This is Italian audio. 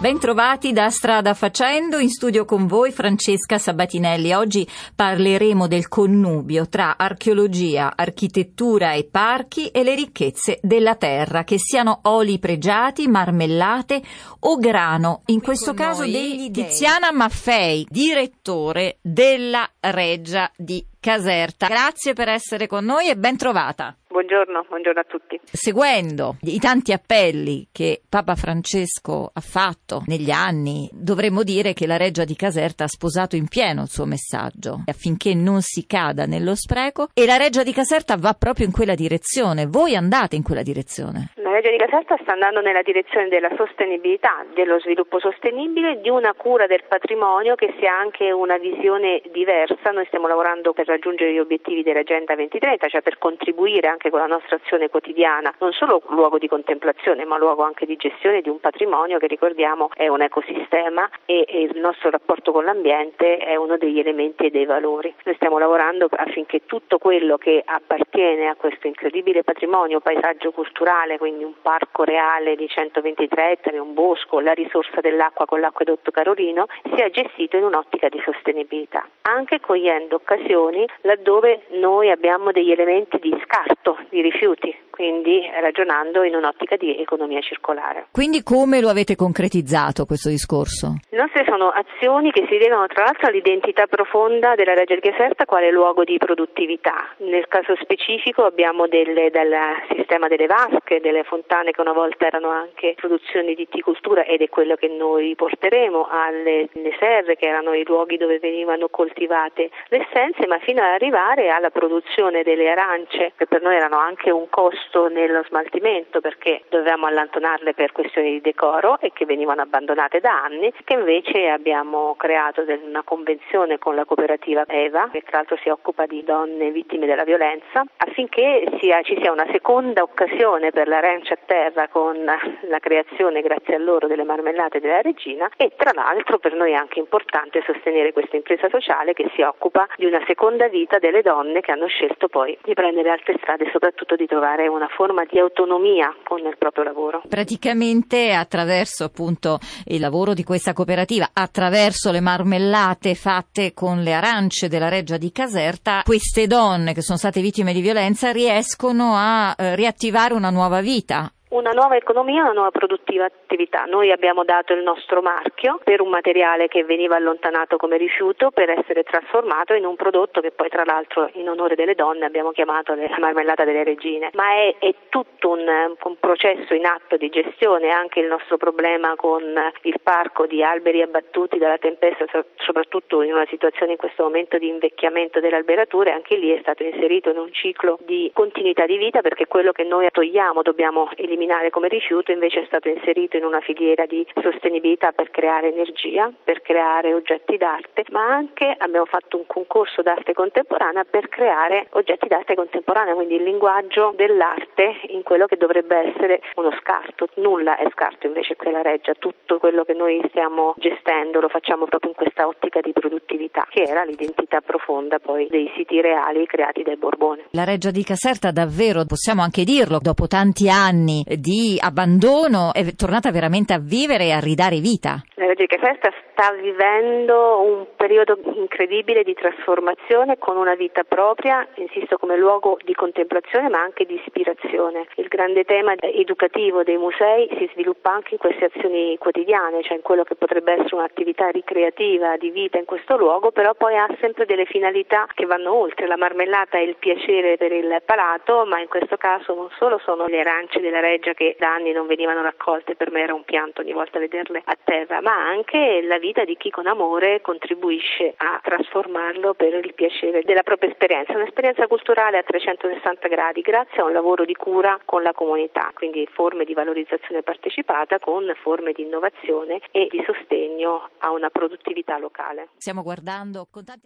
Bentrovati da Strada Facendo, in studio con voi Francesca Sabatinelli. Oggi parleremo del connubio tra archeologia, architettura e parchi e le ricchezze della terra, che siano oli pregiati, marmellate o grano. In questo con caso dei. Tiziana Maffei, direttore della Reggia di Caserta. Grazie per essere con noi e ben trovata. Buongiorno, buongiorno a tutti. Seguendo i tanti appelli che Papa Francesco ha fatto negli anni, dovremmo dire che la Reggia di Caserta ha sposato in pieno il suo messaggio affinché non si cada nello spreco e la Reggia di Caserta va proprio in quella direzione. Voi andate in quella direzione. La Reggia di Caserta sta andando nella direzione della sostenibilità, dello sviluppo sostenibile, di una cura del patrimonio che sia anche una visione diversa. Noi stiamo lavorando per raggiungere gli obiettivi dell'Agenda 2030, cioè per contribuire anche con la nostra azione quotidiana, non solo luogo di contemplazione, ma luogo anche di gestione di un patrimonio che ricordiamo è un ecosistema e, e il nostro rapporto con l'ambiente è uno degli elementi e dei valori. Noi stiamo lavorando affinché tutto quello che appartiene a questo incredibile patrimonio, paesaggio culturale, quindi un parco reale di 123 ettari, un bosco, la risorsa dell'acqua con l'acquedotto Carolino, sia gestito in un'ottica di sostenibilità, anche cogliendo occasioni laddove noi abbiamo degli elementi di scarto di rifiuti, quindi ragionando in un'ottica di economia circolare. Quindi come lo avete concretizzato questo discorso? Le nostre sono azioni che si legano tra l'altro all'identità profonda della Regia del Caserta quale luogo di produttività. Nel caso specifico abbiamo delle, dal sistema delle vasche, delle fontane che una volta erano anche produzioni di itticoltura ed è quello che noi porteremo alle serre che erano i luoghi dove venivano coltivate le essenze, ma fino ad arrivare alla produzione delle arance che per noi erano anche un costo nello smaltimento perché dovevamo allantonarle per questioni di decoro e che venivano abbandonate da anni, che invece abbiamo creato una convenzione con la cooperativa EVA, che tra l'altro si occupa di donne vittime della violenza, affinché sia, ci sia una seconda occasione per l'arancia a terra con la creazione, grazie a loro, delle marmellate della regina e tra l'altro per noi è anche importante sostenere questa impresa sociale che si occupa di una seconda vita delle donne che hanno scelto poi di prendere altre strade e soprattutto di trovare una forma di autonomia con il proprio lavoro. Praticamente attraverso appunto il lavoro di questa cooperativa, attraverso le marmellate fatte con le arance della Reggia di Caserta, queste donne che sono state vittime di violenza riescono a eh, riattivare una nuova vita vita. Una nuova economia, una nuova produttiva attività. Noi abbiamo dato il nostro marchio per un materiale che veniva allontanato come rifiuto per essere trasformato in un prodotto che poi tra l'altro in onore delle donne abbiamo chiamato la marmellata delle regine. Ma è, è tutto un, un, processo in atto di gestione, anche il nostro problema con il parco di alberi abbattuti dalla tempesta, soprattutto in una situazione in questo momento di invecchiamento delle alberature, anche lì è stato inserito in un ciclo di continuità di vita perché quello che noi togliamo dobbiamo eliminare eliminare come rifiuto invece è stato inserito in una filiera di sostenibilità per creare energia, per creare oggetti d'arte, ma anche abbiamo fatto un concorso d'arte contemporanea per creare oggetti d'arte contemporanea, quindi il linguaggio dell'arte in quello che dovrebbe essere uno scarto. Nulla è scarto invece qui alla Reggia, tutto quello che noi stiamo gestendo lo facciamo proprio in questa ottica di produttività, che era l'identità profonda poi dei siti reali creati dai Borbone. La Reggia di Caserta davvero, possiamo anche dirlo, dopo tanti anni di abbandono è tornata veramente a vivere e a ridare vita. Di Caserta sta vivendo un periodo incredibile di trasformazione con una vita propria, insisto come luogo di contemplazione ma anche di ispirazione. Il grande tema educativo dei musei si sviluppa anche in queste azioni quotidiane, cioè in quello che potrebbe essere un'attività ricreativa di vita in questo luogo, però poi ha sempre delle finalità che vanno oltre. La marmellata è il piacere per il palato, ma in questo caso non solo sono le arance della reggia che da anni non venivano raccolte, per me era un pianto ogni volta vederle a terra, ma anche la vita di chi con amore contribuisce a trasformarlo per il piacere della propria esperienza, un'esperienza culturale a 360 gradi grazie a un lavoro di cura con la comunità, quindi forme di valorizzazione partecipata con forme di innovazione e di sostegno a una produttività locale. Stiamo guardando con tanti